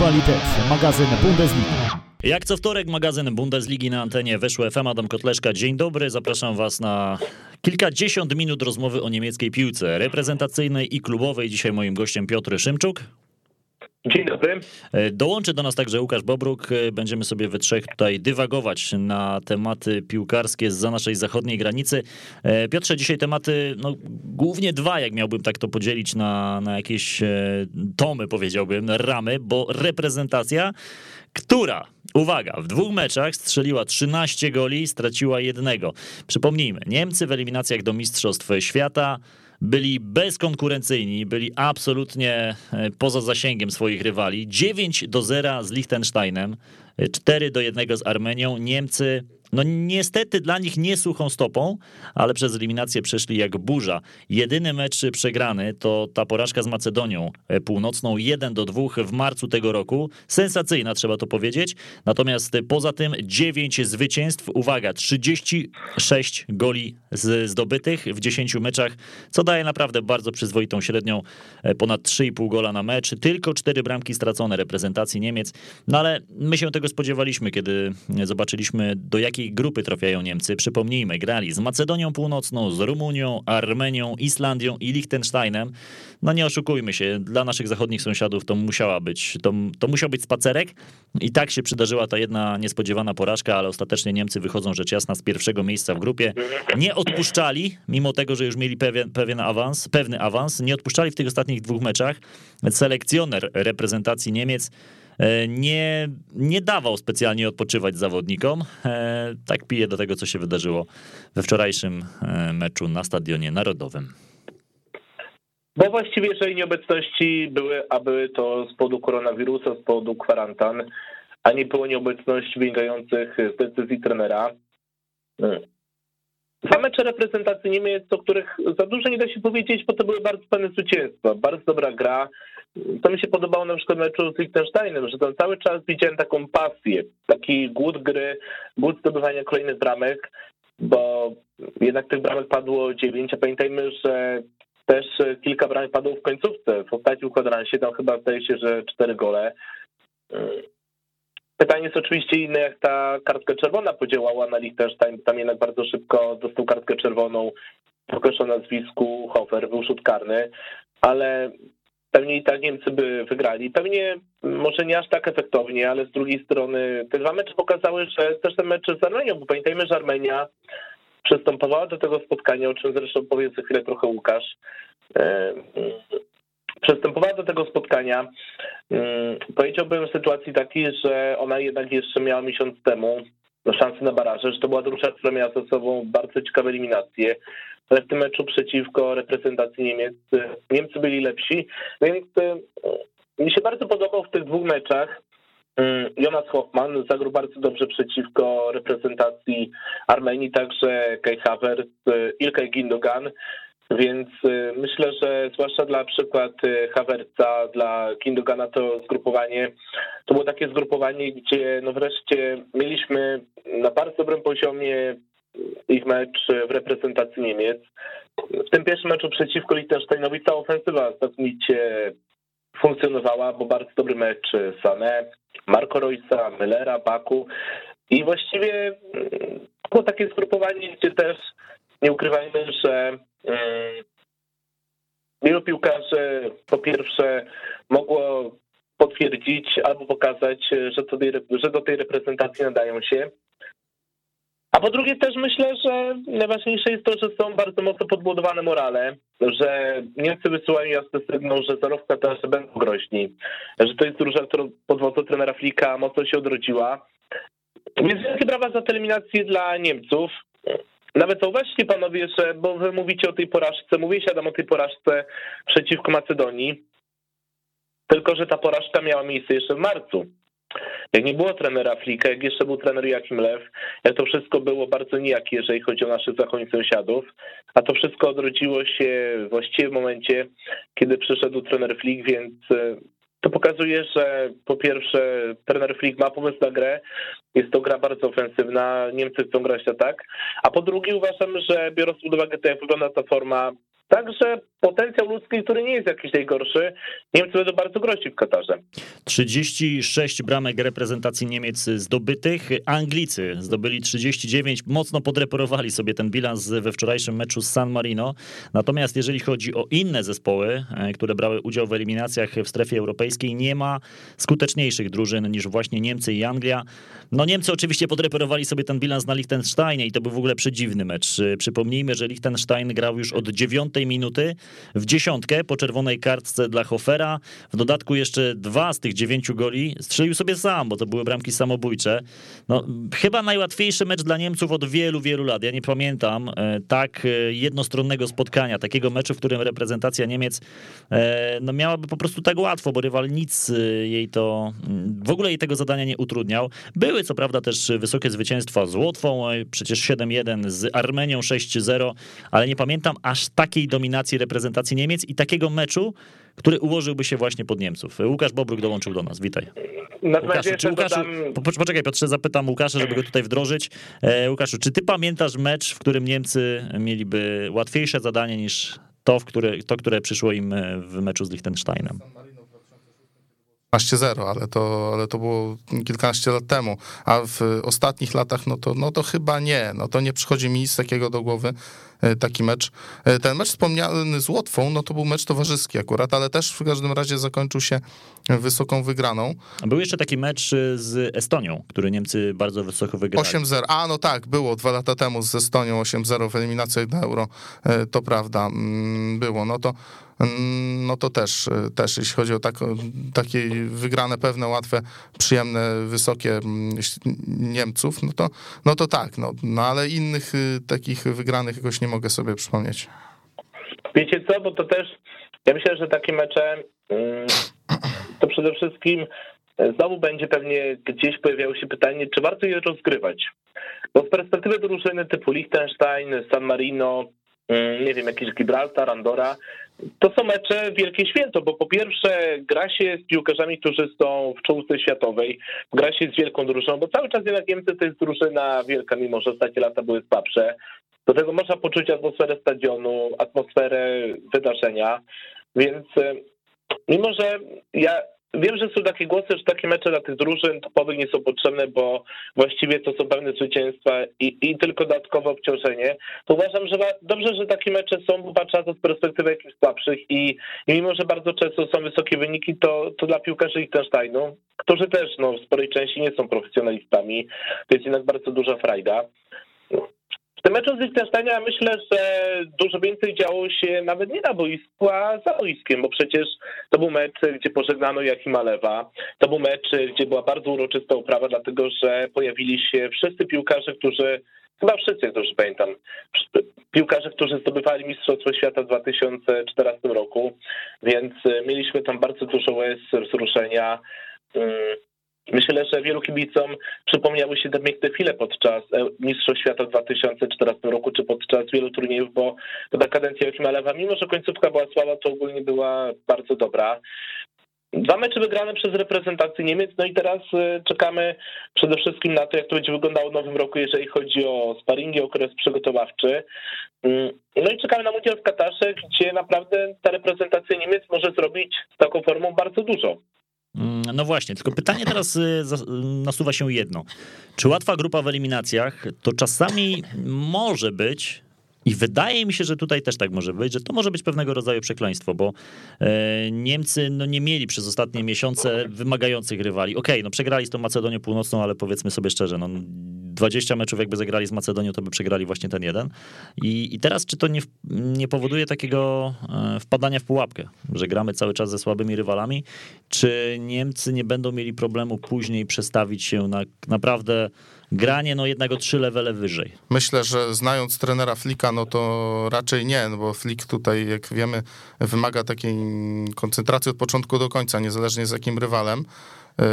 Aktualitet, magazyn Bundesliga. Jak co wtorek magazyn Bundesligi na antenie weszło FM Adam Kotleszka. Dzień dobry, zapraszam was na kilkadziesiąt minut rozmowy o niemieckiej piłce reprezentacyjnej i klubowej. Dzisiaj moim gościem Piotr Szymczuk. Dzień dobry. E, dołączy do nas także Łukasz Bobruk. E, będziemy sobie we trzech tutaj dywagować na tematy piłkarskie za naszej zachodniej granicy. E, Piotrze, dzisiaj tematy, no głównie dwa, jak miałbym tak to podzielić na, na jakieś tomy, powiedziałbym, ramy, bo reprezentacja, która Uwaga, w dwóch meczach strzeliła 13 goli, straciła jednego. Przypomnijmy, Niemcy w eliminacjach do Mistrzostw Świata byli bezkonkurencyjni, byli absolutnie e, poza zasięgiem swoich rywali. 9 do 0 z Liechtensteinem, 4 e, do 1 z Armenią. Niemcy no niestety dla nich nie suchą stopą, ale przez eliminację przeszli jak burza. Jedyny mecz przegrany to ta porażka z Macedonią e, Północną 1 do 2 w marcu tego roku. Sensacyjna trzeba to powiedzieć. Natomiast poza tym 9 zwycięstw, uwaga, 36 goli zdobytych w 10 meczach, co daje naprawdę bardzo przyzwoitą średnią e, ponad 3,5 gola na mecz. Tylko 4 bramki stracone reprezentacji Niemiec. No ale my się tego spodziewaliśmy, kiedy zobaczyliśmy do jakiej jakiej grupy trafiają Niemcy. Przypomnijmy, grali z Macedonią Północną, z Rumunią, Armenią, Islandią i Liechtensteinem. No nie oszukujmy się, dla naszych zachodnich sąsiadów to musiała być, to, to musiał być spacerek i tak się przydarzyła ta jedna niespodziewana porażka, ale ostatecznie Niemcy wychodzą rzecz jasna z pierwszego miejsca w grupie. Nie odpuszczali, mimo tego, że już mieli pewien, pewien awans, pewny awans, nie odpuszczali w tych ostatnich dwóch meczach. Selekcjoner reprezentacji Niemiec nie, nie dawał specjalnie odpoczywać zawodnikom. E, tak pije do tego, co się wydarzyło we wczorajszym e, meczu na Stadionie Narodowym. Bo właściwie, jeżeli nieobecności były, a były to z powodu koronawirusa, z powodu kwarantan, a nie było nieobecności wynikających z decyzji trenera. Dwa mecze reprezentacji Niemiec, o których za dużo nie da się powiedzieć, bo to były bardzo fajne zwycięstwa, bardzo dobra gra, to mi się podobało na przykład meczu z Liechtensteinem, że tam cały czas widziałem taką pasję, taki głód gry, głód zdobywania kolejnych bramek, bo jednak tych bramek padło dziewięć, a pamiętajmy, że też kilka bramek padło w końcówce, w ostatnim kwadransie, tam chyba zdaje się, że cztery gole. Pytanie jest oczywiście inne, jak ta kartka czerwona podziałała na Liechtenstein, tam jednak bardzo szybko dostał kartkę czerwoną, tylko o nazwisku Hofer, był rzut karny, ale pewnie i tak Niemcy by wygrali. Pewnie może nie aż tak efektownie, ale z drugiej strony te dwa mecze pokazały, że też te mecze z Armenią, bo pamiętajmy, że Armenia przystępowała do tego spotkania, o czym zresztą powie za chwilę trochę Łukasz, e, przystępowała do tego spotkania, mm, powiedziałbym w sytuacji takiej, że ona jednak jeszcze miała miesiąc temu szansę na baraże, że to była drużyna, która miała ze sobą bardzo ciekawe eliminacje, ale w tym meczu przeciwko reprezentacji Niemiec Niemcy byli lepsi, więc y, mi się bardzo podobał w tych dwóch meczach. Y, Jonas Hoffman zagrał bardzo dobrze przeciwko reprezentacji Armenii, także Kai Havertz, y, Ilkay Gindogan, więc myślę, że zwłaszcza dla przykład Havertza, dla Gindogana to zgrupowanie, to było takie zgrupowanie, gdzie no wreszcie mieliśmy na bardzo dobrym poziomie ich mecz w reprezentacji Niemiec. W tym pierwszym meczu przeciwko Liechtensteinowi cała ofensywa znakomicie funkcjonowała, bo bardzo dobry mecz Sané, Marco Roysa, Millera, Baku i właściwie mm, było takie zgrupowanie, gdzie też nie ukrywajmy, że mm, wielu piłkarzy po pierwsze mogło potwierdzić albo pokazać, że, to, że do tej reprezentacji nadają się, a po drugie też myślę, że najważniejsze jest to, że są bardzo mocno podbudowane morale, że Niemcy wysyłają jasny sygnał, że zarówno teraz będą groźni, że to jest drużyna, która pod wodzą trenera Flika mocno się odrodziła. Więc wielkie brawa za eliminację dla Niemców. Nawet zauważcie panowie, że, bo wy mówicie o tej porażce, mówię się Adam o tej porażce przeciwko Macedonii, tylko że ta porażka miała miejsce jeszcze w marcu. Jak nie było trenera Flika, jak jeszcze był trener Jakim Lew, jak to wszystko było bardzo nijakie, jeżeli chodzi o naszych zachodnich sąsiadów, a to wszystko odrodziło się właściwie w momencie, kiedy przyszedł trener Flick, więc e, to pokazuje, że po pierwsze trener Flick ma pomysł na grę, jest to gra bardzo ofensywna, Niemcy chcą grać tak, a po drugie uważam, że biorąc pod uwagę to, jak wygląda ta forma Także potencjał ludzki, który nie jest jakiś najgorszy, Niemcy będą bardzo groźni w Katarze. 36 bramek reprezentacji Niemiec zdobytych. Anglicy zdobyli 39, mocno podreporowali sobie ten bilans we wczorajszym meczu z San Marino. Natomiast jeżeli chodzi o inne zespoły, e, które brały udział w eliminacjach w strefie europejskiej, nie ma skuteczniejszych drużyn niż właśnie Niemcy i Anglia. No Niemcy oczywiście podreperowali sobie ten bilans na Liechtensteinie i to był w ogóle przedziwny mecz. Przypomnijmy, że Liechtenstein grał już od minuty w dziesiątkę po czerwonej kartce dla Hofera. W dodatku jeszcze dwa z tych dziewięciu goli strzelił sobie sam, bo to były bramki samobójcze. No, chyba najłatwiejszy mecz dla Niemców od wielu, wielu lat. Ja nie pamiętam e, tak e, jednostronnego spotkania, takiego meczu, w którym reprezentacja Niemiec e, no, miałaby po prostu tak łatwo, bo rywal nic jej to, w ogóle jej tego zadania nie utrudniał. Były co prawda też wysokie zwycięstwa z Łotwą, przecież 7-1 z Armenią 6-0, ale nie pamiętam aż takiej dominacji reprezentacji Niemiec i takiego meczu, który ułożyłby się właśnie pod Niemców. Łukasz Bobruk dołączył do nas, witaj. Łukaszu, czy Łukaszu, dodam... poczekaj Piotrze, zapytam Łukasza, żeby go tutaj wdrożyć. E, Łukaszu, czy ty pamiętasz mecz, w którym Niemcy mieliby łatwiejsze zadanie niż to, w które, to które przyszło im w meczu z Liechtensteinem? 15-0, ale to, ale to było kilkanaście lat temu, a w ostatnich latach, no to, no to chyba nie, no to nie przychodzi mi nic takiego do głowy, e, taki mecz. E, ten mecz wspomniany z Łotwą, no to był mecz towarzyski akurat, ale też w każdym razie zakończył się wysoką wygraną. Był jeszcze taki mecz e, z Estonią, który Niemcy bardzo wysoko wygrali. 8-0, a no tak, było dwa lata temu z Estonią 8-0 w eliminacjach na Euro, to prawda, mm, było, no to Mm, no to też, też jeśli chodzi o tak, takie wygrane pewne, łatwe, przyjemne, wysokie mm, Niemców, no to, no to tak, no, no ale innych takich wygranych jakoś nie mogę sobie przypomnieć. Wiecie co, bo to też, ja myślę, że takie mecze mm, to przede wszystkim znowu będzie pewnie gdzieś pojawiało się pytanie, czy warto je rozgrywać. Bo z perspektywy drużyny typu Liechtenstein, San Marino, nie wiem, jakiś Gibraltar, Andora, to są mecze wielkie święto, bo po pierwsze gra się z piłkarzami, którzy są w czołówce światowej, gra się z wielką drużyną, bo cały czas jednak Niemcy to jest drużyna wielka, mimo że ostatnie lata były słabsze. Do tego można poczuć atmosferę stadionu, atmosferę wydarzenia, więc e, mimo, że ja Wiem, że są takie głosy, że takie mecze dla tych drużyn topowych nie są potrzebne, bo właściwie to są pewne zwycięstwa i, i tylko dodatkowe obciążenie. To uważam, że dobrze, że takie mecze są, bo patrzę to z perspektywy jakichś słabszych i, i mimo, że bardzo często są wysokie wyniki, to, to dla piłkarzy Liechtensteinu, którzy też no, w sporej części nie są profesjonalistami, to jest jednak bardzo duża frajda. W tym meczu z Liechtensteinem myślę, że dużo więcej działo się nawet nie na boisku, a za boiskiem, bo przecież to był mecz, gdzie pożegnano Jakima Lewa. To był mecz, gdzie była bardzo uroczysta uprawa, dlatego że pojawili się wszyscy piłkarze, którzy chyba wszyscy, jak dobrze pamiętam, piłkarze, którzy zdobywali Mistrzostwo Świata w 2014 roku, więc mieliśmy tam bardzo dużo łez, wzruszenia. Myślę, że wielu kibicom przypomniały się te piękne chwile podczas e, Mistrzostw Świata w 2014 roku, czy podczas wielu turniejów, bo ta kadencja Joachima Lewa, mimo że końcówka była słaba, to ogólnie była bardzo dobra. Dwa mecze wygrane przez reprezentację Niemiec, no i teraz e, czekamy przede wszystkim na to, jak to będzie wyglądało w nowym roku, jeżeli chodzi o sparingi, okres przygotowawczy. Mm, no i czekamy na mundial w Katarze, gdzie naprawdę ta reprezentacja Niemiec może zrobić z taką formą bardzo dużo. Mm, no właśnie, tylko pytanie teraz y, nasuwa się jedno. Czy łatwa grupa w eliminacjach to czasami może być i wydaje mi się, że tutaj też tak może być, że to może być pewnego rodzaju przekleństwo, bo e, Niemcy no, nie mieli przez ostatnie miesiące wymagających rywali. Okej, okay, no przegrali z tą Macedonią Północną, ale powiedzmy sobie szczerze, no 20 meczów jakby zagrali z Macedonią, to by przegrali właśnie ten jeden. I, i teraz czy to nie, nie powoduje takiego e, wpadania w pułapkę, że gramy cały czas ze słabymi rywalami? Czy Niemcy nie będą mieli problemu później przestawić się na naprawdę granie no jednak o trzy levele wyżej. Myślę, że znając trenera Flika, no to raczej nie, no bo Flik tutaj, jak wiemy, wymaga takiej koncentracji od początku do końca, niezależnie z jakim rywalem. Yy,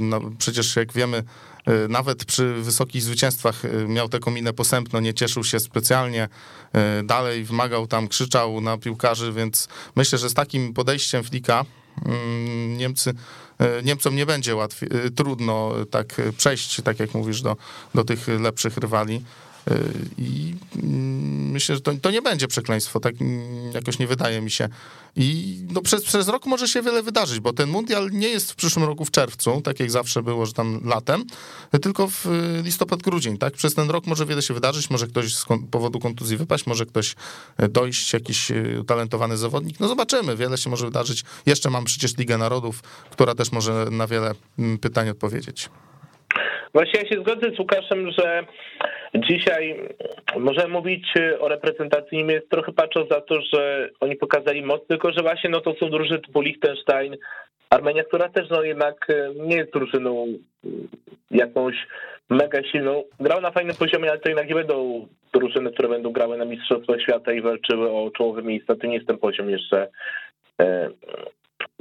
no, przecież jak wiemy, yy, nawet przy wysokich zwycięstwach yy, miał taką minę posępną, nie cieszył się specjalnie, dalej wymagał tam, krzyczał na piłkarzy, więc myślę, że z takim podejściem Flika mm, Niemcy E, Niemcom nie będzie łatwiej, e, trudno tak przejść, tak jak mówisz, do, do tych lepszych rywali. I mm, myślę, że to, to nie będzie przekleństwo, tak jakoś nie wydaje mi się. I no przez, przez rok może się wiele wydarzyć, bo ten mundial nie jest w przyszłym roku w czerwcu, tak jak zawsze było, że tam latem, tylko w listopad, grudzień, tak? Przez ten rok może wiele się wydarzyć, może ktoś z powodu kontuzji wypaść, może ktoś dojść, jakiś utalentowany zawodnik. No zobaczymy, wiele się może wydarzyć. Jeszcze mam przecież Ligę Narodów, która też może na wiele pytań odpowiedzieć. Właśnie ja się zgodzę z Łukaszem, że dzisiaj możemy mówić o reprezentacji Niemiec trochę patrząc za to, że oni pokazali moc, tylko że właśnie no to są drużyny typu Liechtenstein, Armenia, która też no jednak nie jest drużyną jakąś mega silną. Grał na fajnym poziomie, ale to jednak nie będą drużyny, które będą grały na Mistrzostwach Świata i walczyły o czołowe miejsca. To nie jest ten poziom jeszcze e,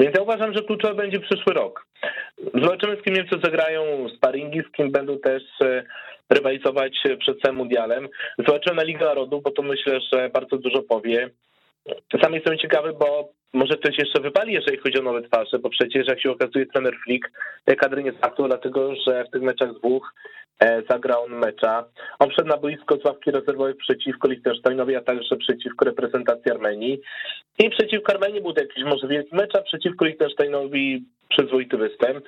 więc ja uważam, że kluczowy będzie przyszły rok. Zobaczymy, z kim Niemcy zagrają sparingi, z kim będą też e, rywalizować przed całym mundialem. Zobaczymy na Ligę Narodów, bo to myślę, że bardzo dużo powie. Sam jestem ciekawy, bo może ktoś jeszcze wypali, jeżeli chodzi o nowe twarze, bo przecież jak się okazuje trener Flick, kadry nie startują, dlatego że w tych meczach dwóch zagrał on mecza. On wszedł na boisko z ławki rezerwowej przeciwko Liechtensteinowi, a także przeciwko reprezentacji Armenii. I przeciwko Armenii był to jakiś może wielki mecz, a przeciwko Liechtensteinowi przyzwoity występ.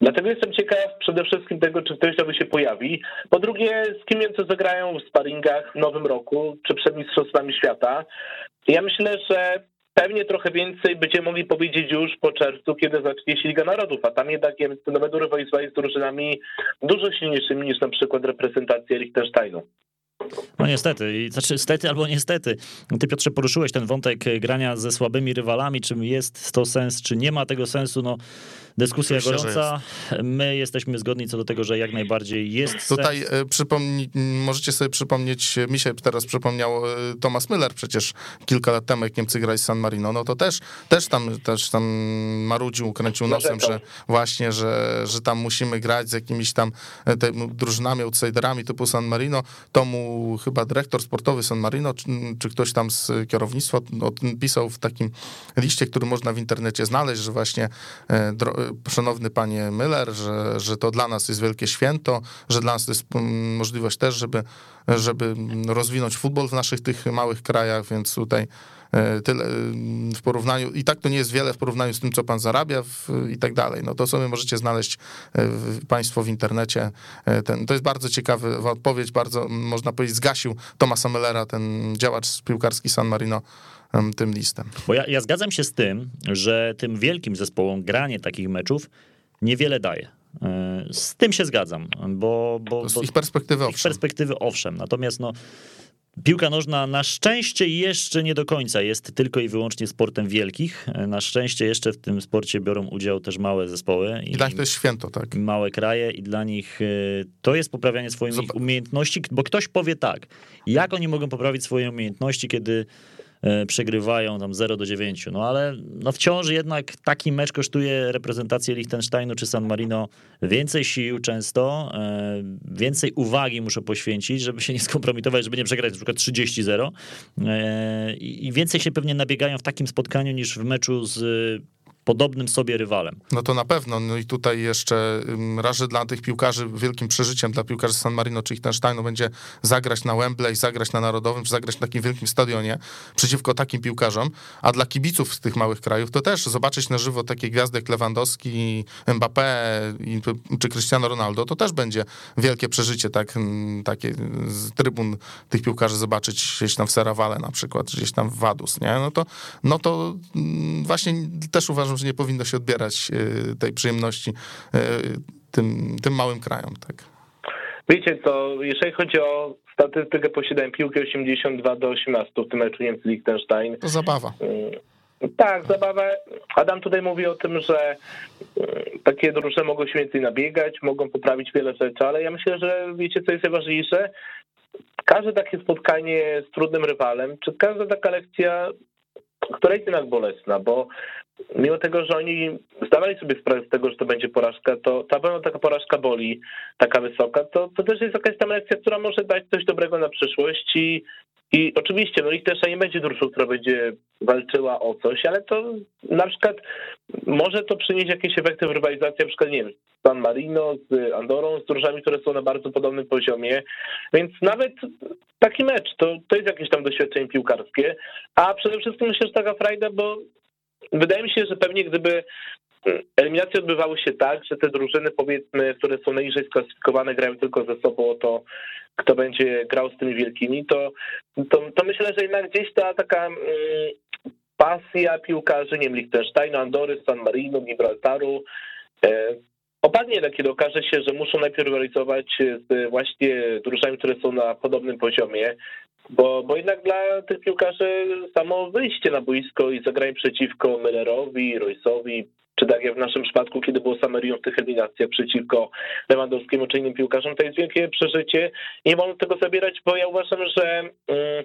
Dlatego jestem ciekaw przede wszystkim tego, czy ktoś nowy się pojawi. Po drugie, z kim Niemcy zagrają w sparingach w nowym roku, czy przed Mistrzostwami Świata. Ja myślę, że Pewnie trochę więcej będziemy mogli powiedzieć już po czerwcu, kiedy zacznie się Liga Narodów, a tam jednak będą rywalizować z drużynami dużo silniejszymi niż na przykład reprezentacja Liechtensteinu. No niestety, znaczy stety albo niestety. Ty Piotrze poruszyłeś ten wątek grania ze słabymi rywalami, czym jest to sens, czy nie ma tego sensu, no dyskusja Oczywiście, gorąca. My jesteśmy zgodni co do tego, że jak najbardziej jest Tutaj sens. E, przypomni, możecie sobie przypomnieć, mi się teraz przypomniał e, Thomas Müller przecież kilka lat temu, jak Niemcy grali z San Marino, no to też, też tam też tam marudził, kręcił nosem, że właśnie, że, że tam musimy grać z jakimiś tam e, te, drużynami, outsiderami typu San Marino, to mu chyba dyrektor sportowy San Marino, czy, czy ktoś tam z kierownictwa pisał w takim liście, który można w internecie znaleźć, że właśnie szanowny panie Miller, że, że to dla nas jest wielkie święto, że dla nas to jest mm, możliwość też, żeby, żeby rozwinąć futbol w naszych tych małych krajach, więc tutaj e, tyle mm, w porównaniu, i tak to nie jest wiele w porównaniu z tym, co pan zarabia w, i tak dalej. No to sobie możecie znaleźć e, państwo w internecie. E, ten, to jest bardzo ciekawa odpowiedź, bardzo, można powiedzieć, zgasił Tomasa Millera, ten działacz piłkarski San Marino, tym listem. Bo ja, ja zgadzam się z tym, że tym wielkim zespołom granie takich meczów niewiele daje. E, z tym się zgadzam, bo... bo z ich perspektywy owszem. Z perspektywy owszem, natomiast no, Piłka nożna na szczęście jeszcze nie do końca jest tylko i wyłącznie sportem wielkich. Na szczęście jeszcze w tym sporcie biorą udział też małe zespoły. I, I dla nich to jest święto, tak. Małe kraje i dla nich e, to jest poprawianie swoich umiejętności, bo ktoś powie tak, jak oni mogą poprawić swoje umiejętności, kiedy przegrywają tam 0 do 9. No ale no wciąż jednak taki mecz kosztuje reprezentację Liechtensteinu czy San Marino więcej sił często, e, więcej uwagi muszę poświęcić, żeby się nie skompromitować, żeby nie przegrać przykład 30-0 e, i więcej się pewnie nabiegają w takim spotkaniu niż w meczu z podobnym sobie rywalem. No to na pewno. No i tutaj jeszcze raz, że dla tych piłkarzy wielkim przeżyciem dla piłkarzy San Marino czy Liechtensteinu będzie zagrać na Wembley, zagrać na Narodowym, zagrać na takim wielkim stadionie przeciwko takim piłkarzom, a dla kibiców z tych małych krajów to też zobaczyć na żywo takie gwiazdy jak Lewandowski, Mbappé czy Cristiano Ronaldo, to też będzie wielkie przeżycie, tak, takie z trybun tych piłkarzy zobaczyć gdzieś tam w Serawale na przykład, gdzieś tam w Wadus, nie? No to, no to właśnie też uważam, uważam, że nie powinno się odbierać e, tej przyjemności e, tym, tym małym krajom, tak. Wiecie co, jeżeli chodzi o statystykę posiadania piłki 82 do 18 w tym meczu Niemcy-Liechtenstein. To zabawa. Mm, tak, zabawa. Adam tutaj mówi o tym, że mm, takie drużyny mogą się więcej nabiegać, mogą poprawić wiele rzeczy, ale ja myślę, że wiecie, co jest najważniejsze? Każde takie spotkanie z trudnym rywalem, czy każda taka lekcja, która jest jednak bolesna, bo mimo tego, że oni zdawali sobie sprawę z tego, że to będzie porażka, to na pewno taka porażka boli, taka wysoka, to, to też jest jakaś tam lekcja, która może dać coś dobrego na przyszłość i I oczywiście, no Liechtenstein nie będzie drużyną, która będzie walczyła o coś, ale to na przykład może to przynieść jakieś efekty w rywalizacji, na przykład, nie wiem, San Marino z Andorą, z drużynami, które są na bardzo podobnym poziomie, więc nawet taki mecz to, to jest jakieś tam doświadczenie piłkarskie, a przede wszystkim myślę, że taka frajda, bo wydaje mi się, że pewnie gdyby eliminacje odbywały się tak, że te drużyny, powiedzmy, które są najniżej sklasyfikowane, grają tylko ze sobą o to, kto będzie grał z tymi wielkimi, to, to, to myślę, że jednak gdzieś ta taka mm, pasja piłkarzy, nie wiem, Liechtensteinu, Andory, San Marino, Gibraltaru, e, opadnie, kiedy okaże się, że muszą najpierw rywalizować z właśnie drużynami, które są na podobnym poziomie, bo, bo jednak dla tych piłkarzy samo wyjście na boisko i zagranie przeciwko Müllerowi, Royce'owi, czy tak jak w naszym przypadku, kiedy było Samerion w tych eliminacjach przeciwko Lewandowskiemu czy innym piłkarzom, to jest wielkie przeżycie. Nie wolno tego zabierać, bo ja uważam, że mm,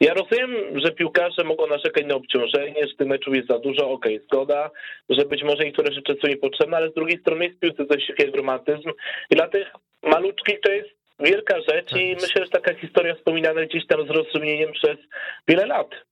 ja rozumiem, że piłkarze mogą narzekać na obciążenie, że tych meczów jest za dużo, okej, okay, zgoda, że być może niektóre rzeczy są niepotrzebne, ale z drugiej strony jest w piłce coś jak romantyzm i dla tych maluczkich to jest wielka rzecz i tak. myślę, że taka historia wspominana gdzieś tam z rozumieniem przez wiele lat.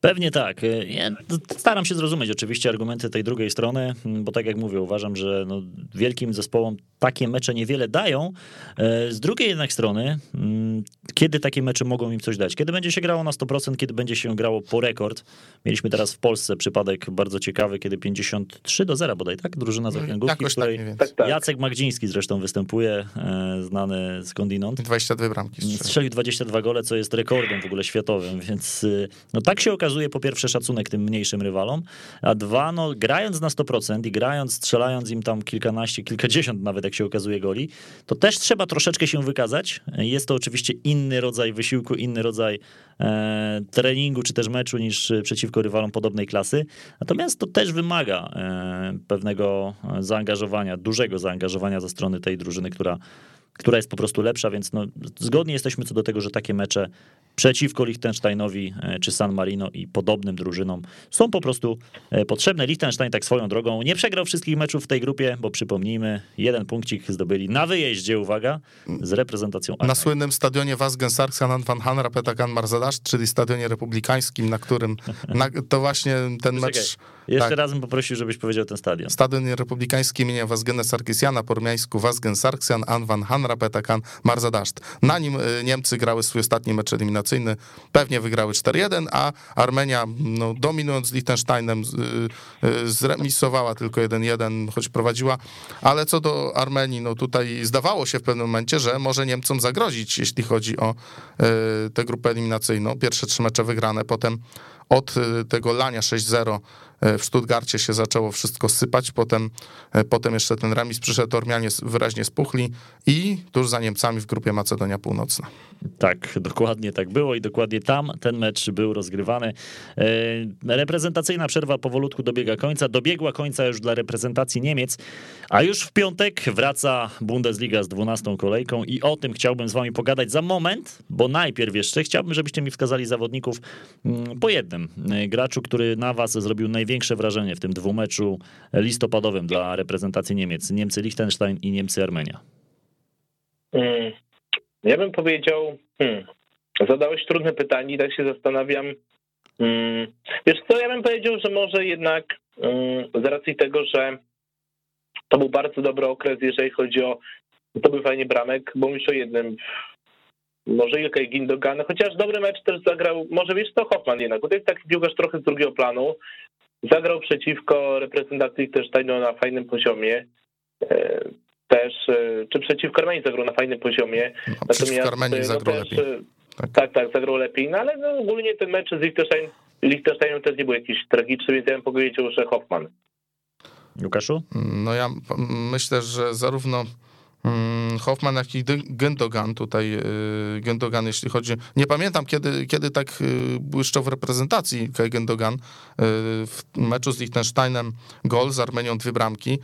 Pewnie tak. Ja staram się zrozumieć oczywiście argumenty tej drugiej strony, bo tak jak mówię, uważam, że no wielkim zespołom takie mecze niewiele dają. E, z drugiej jednak strony, mm, kiedy takie mecze mogą im coś dać? Kiedy będzie się grało na 100%, kiedy będzie się grało po rekord. Mieliśmy teraz w Polsce przypadek bardzo ciekawy, kiedy 53 do 0 bodaj, tak? Drużyna z Okręgówki, w której tak, tak, Jacek Magdziński zresztą występuje, e, znany skądinąd. 22 bramki strzelił. Strzelił 22 gole, co jest rekordem w ogóle światowym, więc e, no tak się okazuje po pierwsze szacunek tym mniejszym rywalom, a dwa, no grając na 100% i grając, strzelając im tam kilkanaście, kilkadziesiąt nawet jak się okazuje goli, to też trzeba troszeczkę się wykazać. Jest to oczywiście inny rodzaj wysiłku, inny rodzaj e, treningu czy też meczu niż przeciwko rywalom podobnej klasy. Natomiast to też wymaga e, pewnego zaangażowania, dużego zaangażowania ze strony tej drużyny, która która jest po prostu lepsza, więc no, zgodni jesteśmy co do tego, że takie mecze przeciwko Liechtensteinowi e, czy San Marino i podobnym drużynom są po prostu e, potrzebne. Liechtenstein tak swoją drogą nie przegrał wszystkich meczów w tej grupie, bo przypomnijmy, jeden punkcik zdobyli na wyjeździe, uwaga, z reprezentacją Na słynnym stadionie Wasgensarksan van Hanra Petakan Marzadasz, czyli stadionie republikańskim, na którym na, to właśnie ten mecz... Jeszcze tak, raz bym poprosił, żebyś powiedział ten stadion. Stadion republikański imienia Wasgena Sarkisiana, po rumiańsku Wasgen Sarksian, An van Hanra Petakan Marzadaszt. Na nim e, Niemcy grały swój ostatni mecz eliminacyjny eliminacyjny pewnie wygrały 4-1, a Armenia no, dominując Liechtensteinem y, y, zremisowała tylko 1-1, choć prowadziła, ale co do Armenii, no tutaj zdawało się w pewnym momencie, że może Niemcom zagrozić, jeśli chodzi o y, tę grupę eliminacyjną. Pierwsze trzy mecze wygrane, potem od tego lania 6-0 E, w Stuttgarcie się zaczęło wszystko sypać, potem, e, potem jeszcze ten remis przyszedł, Ormianie wyraźnie spuchli i tuż za Niemcami w grupie Macedonia Północna. Tak, dokładnie tak było i dokładnie tam ten mecz był rozgrywany. E, reprezentacyjna przerwa powolutku dobiega końca, dobiegła końca już dla reprezentacji Niemiec, a już w piątek wraca Bundesliga z 12 kolejką i o tym chciałbym z wami pogadać za moment, bo najpierw jeszcze chciałbym, żebyście mi wskazali zawodników mm, po jednym graczu, który na was zrobił najwięcej największe wrażenie w tym dwumeczu listopadowym dla reprezentacji Niemiec? Niemcy Liechtenstein i Niemcy Armenia. Hmm. Ja bym powiedział, hmm, zadałeś trudne pytanie i tak się zastanawiam. Hmm, wiesz co, ja bym powiedział, że może jednak hmm, z racji tego, że to był bardzo dobry okres, jeżeli chodzi o fajnie bramek, bo myślę o jednym. Może Ilkay Gindogan, chociaż dobry mecz też zagrał, może wiesz to Hoffman jednak, bo to jest taki piłkarz trochę z drugiego planu, Zagrał przeciwko reprezentacji też na fajnym poziomie. E, też, e, czy przeciwko Armenii zagrał na fajnym poziomie. No, Natomiast Armenii no, zagrał też, lepiej. E, tak. tak, tak, zagrał lepiej. No ale no, ogólnie ten mecz z Liechtenstein, Liechtensteinem też nie był jakiś tragiczny, więc ja bym powiedział, że Hoffman. Łukaszu? No ja myślę, że zarówno Mm, Hoffman, jak i Gündogan tutaj, y, Gündogan, jeśli chodzi, nie pamiętam kiedy, kiedy tak y, błyszczał w reprezentacji Gündogan y, w meczu z Liechtensteinem, gol z Armenią, dwie bramki,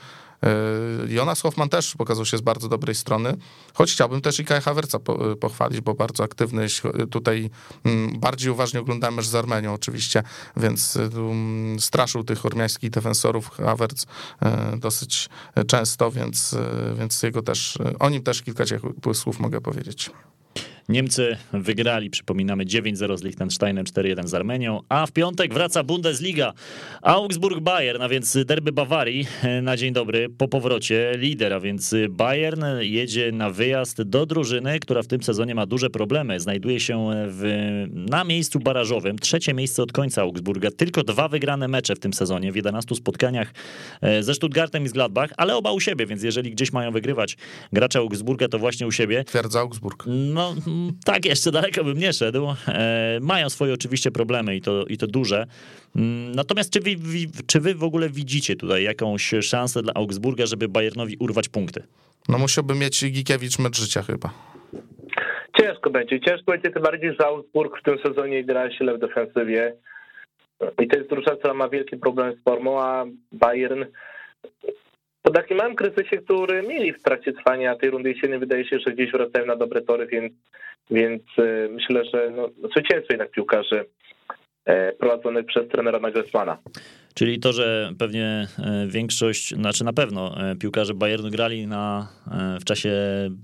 Jonas Hoffman też pokazał się z bardzo dobrej strony, choć chciałbym też i Kaja Hawerca pochwalić, bo bardzo aktywny tutaj mm, bardziej uważnie oglądałem mecz z Armenią oczywiście, więc mm, straszył tych ormiańskich defensorów Hawerc e, dosyć często, więc, więc jego też, o nim też kilka słów mogę powiedzieć. Niemcy wygrali, przypominamy, 9-0 z Liechtensteinem, 4-1 z Armenią, a w piątek wraca Bundesliga. Augsburg-Bayern, a więc derby Bawarii na dzień dobry po powrocie lidera, więc Bayern jedzie na wyjazd do drużyny, która w tym sezonie ma duże problemy. Znajduje się w, na miejscu barażowym, trzecie miejsce od końca Augsburga, tylko dwa wygrane mecze w tym sezonie, w 11 spotkaniach e, ze Stuttgartem i z Gladbach, ale oba u siebie, więc jeżeli gdzieś mają wygrywać gracze Augsburga, to właśnie u siebie. Twierdza Augsburg. No tak, jeszcze daleko bym nie szedł. E, mają swoje oczywiście problemy i to, i to duże. Mm, natomiast czy wy, czy wy w ogóle widzicie tutaj jakąś szansę dla Augsburga, żeby Bayernowi urwać punkty? No musiałby mieć Gikiewicz mecz życia chyba. Ciężko będzie. Ciężko będzie tym bardziej, że Augsburg w tym sezonie gra źle w defensywie. I to jest drużyna, która ma wielki problem z formą, a Bayern po takim małym kryzysie, który mieli w trakcie trwania tej rundy jesiennej, wydaje się, że gdzieś wracają na dobre tory, więc, więc e, myślę, że no, zwycięstwo jednak piłkarzy e, prowadzonych przez trenera Nagelsmana. Czyli to, że pewnie e, większość, znaczy na pewno piłkarze Bayernu grali na, w czasie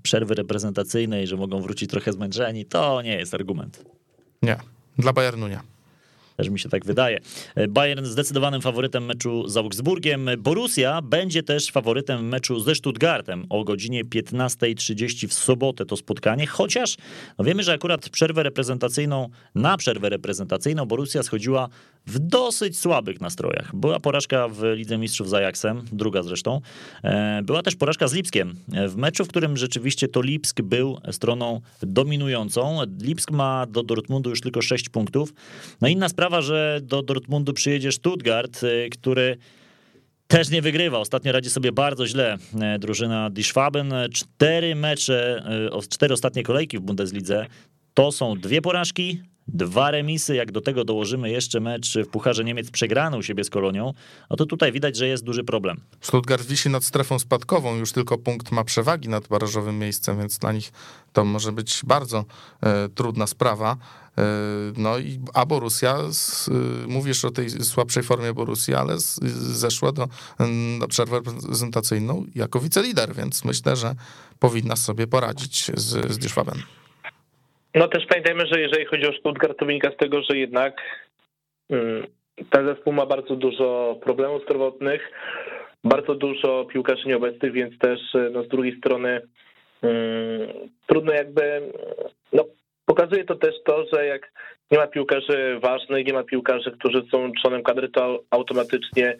przerwy reprezentacyjnej, że mogą wrócić trochę zmęczeni, to nie jest argument. Nie, dla Bayernu nie. Też mi się tak wydaje. Bayern zdecydowanym faworytem meczu z Augsburgiem. Borussia będzie też faworytem meczu ze Stuttgartem o godzinie 15.30 w sobotę to spotkanie, chociaż no wiemy, że akurat przerwę reprezentacyjną, na przerwę reprezentacyjną Borussia schodziła w dosyć słabych nastrojach. Była porażka w Lidze Mistrzów z Ajaxem, druga zresztą. E, była też porażka z Lipskiem w meczu, w którym rzeczywiście to Lipsk był stroną dominującą. Lipsk ma do Dortmundu już tylko 6 punktów. No inna sprawa, że do Dortmundu przyjedzie Stuttgart, e, który też nie wygrywa. Ostatnio radzi sobie bardzo źle e, drużyna Die Schwaben. Cztery mecze, cztery ostatnie kolejki w Bundeslidze to są dwie porażki, dwa remisy, jak do tego dołożymy jeszcze mecz w Pucharze Niemiec przegrany u siebie z Kolonią, no to tutaj widać, że jest duży problem. Stuttgart wisi nad strefą spadkową, już tylko punkt ma przewagi nad barażowym miejscem, więc dla nich to może być bardzo e, trudna sprawa. E, no i a Borussia, z, e, mówisz o tej słabszej formie Borussia, ale z, zeszła do, na przerwę reprezentacyjną jako wicelider, więc myślę, że powinna sobie poradzić z, z Dyszwabem. No też pamiętajmy, że jeżeli chodzi o Stuttgart, to wynika z tego, że jednak mm, ten zespół ma bardzo dużo problemów zdrowotnych, bardzo dużo piłkarzy nieobecnych, więc też no, z drugiej strony hmm, trudno jakby, no pokazuje to też to, że jak nie ma piłkarzy ważnych, nie ma piłkarzy, którzy są członem kadry, to automatycznie